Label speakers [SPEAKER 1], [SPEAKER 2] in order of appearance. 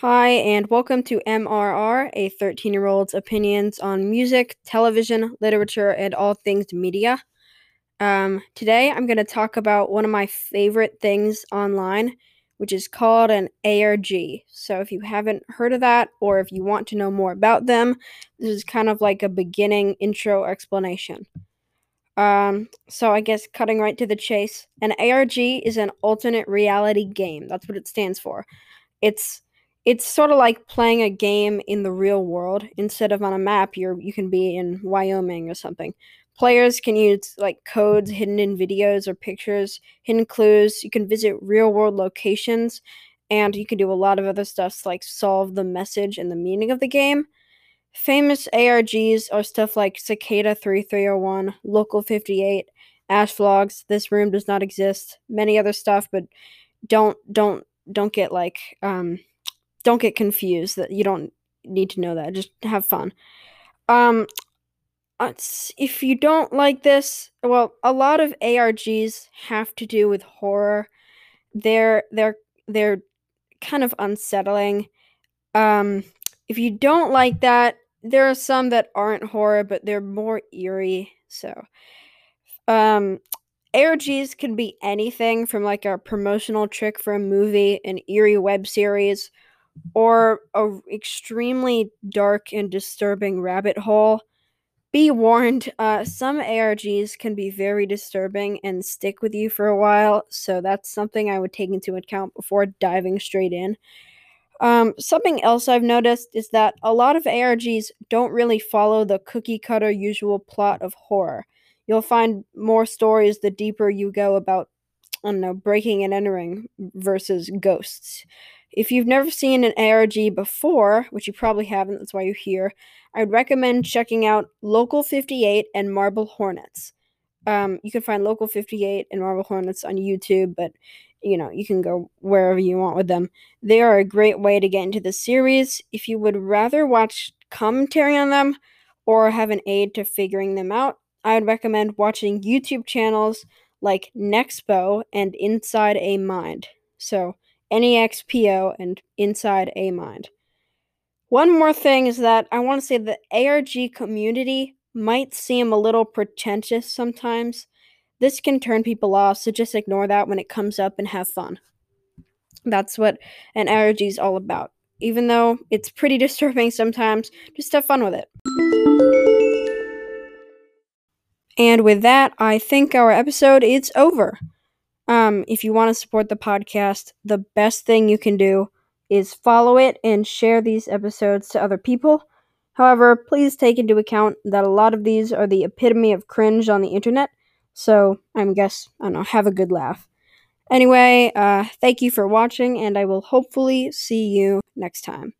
[SPEAKER 1] Hi, and welcome to MRR, a 13 year old's opinions on music, television, literature, and all things media. Um, today, I'm going to talk about one of my favorite things online, which is called an ARG. So, if you haven't heard of that, or if you want to know more about them, this is kind of like a beginning intro explanation. Um, so I guess cutting right to the chase, an ARG is an alternate reality game. That's what it stands for. It's it's sort of like playing a game in the real world instead of on a map you're you can be in Wyoming or something. Players can use like codes hidden in videos or pictures, hidden clues. You can visit real world locations and you can do a lot of other stuff like solve the message and the meaning of the game. Famous ARGs are stuff like Cicada 3301, Local 58, Ash Vlogs, This Room Does Not Exist, many other stuff, but don't don't don't get like um don't get confused that you don't need to know that. Just have fun. Um if you don't like this, well, a lot of ARGs have to do with horror. They're they're they're kind of unsettling. Um if you don't like that, there are some that aren't horror, but they're more eerie. So, um, ARGs can be anything from like a promotional trick for a movie, an eerie web series, or a extremely dark and disturbing rabbit hole. Be warned, uh, some ARGs can be very disturbing and stick with you for a while, so that's something I would take into account before diving straight in. Um, something else I've noticed is that a lot of ARGs don't really follow the cookie cutter usual plot of horror. You'll find more stories the deeper you go about, I don't know, breaking and entering versus ghosts. If you've never seen an ARG before, which you probably haven't, that's why you're here, I'd recommend checking out Local 58 and Marble Hornets. Um, you can find Local 58 and Marble Hornets on YouTube, but you know, you can go wherever you want with them. They are a great way to get into the series. If you would rather watch commentary on them or have an aid to figuring them out, I would recommend watching YouTube channels like Nexpo and Inside a Mind. So, NEXPO and Inside a Mind. One more thing is that I want to say the ARG community might seem a little pretentious sometimes. This can turn people off, so just ignore that when it comes up and have fun. That's what an ARG is all about. Even though it's pretty disturbing sometimes, just have fun with it. And with that, I think our episode is over. Um, if you want to support the podcast, the best thing you can do is follow it and share these episodes to other people. However, please take into account that a lot of these are the epitome of cringe on the internet, so I guess I don't know, have a good laugh. Anyway, uh, thank you for watching, and I will hopefully see you next time.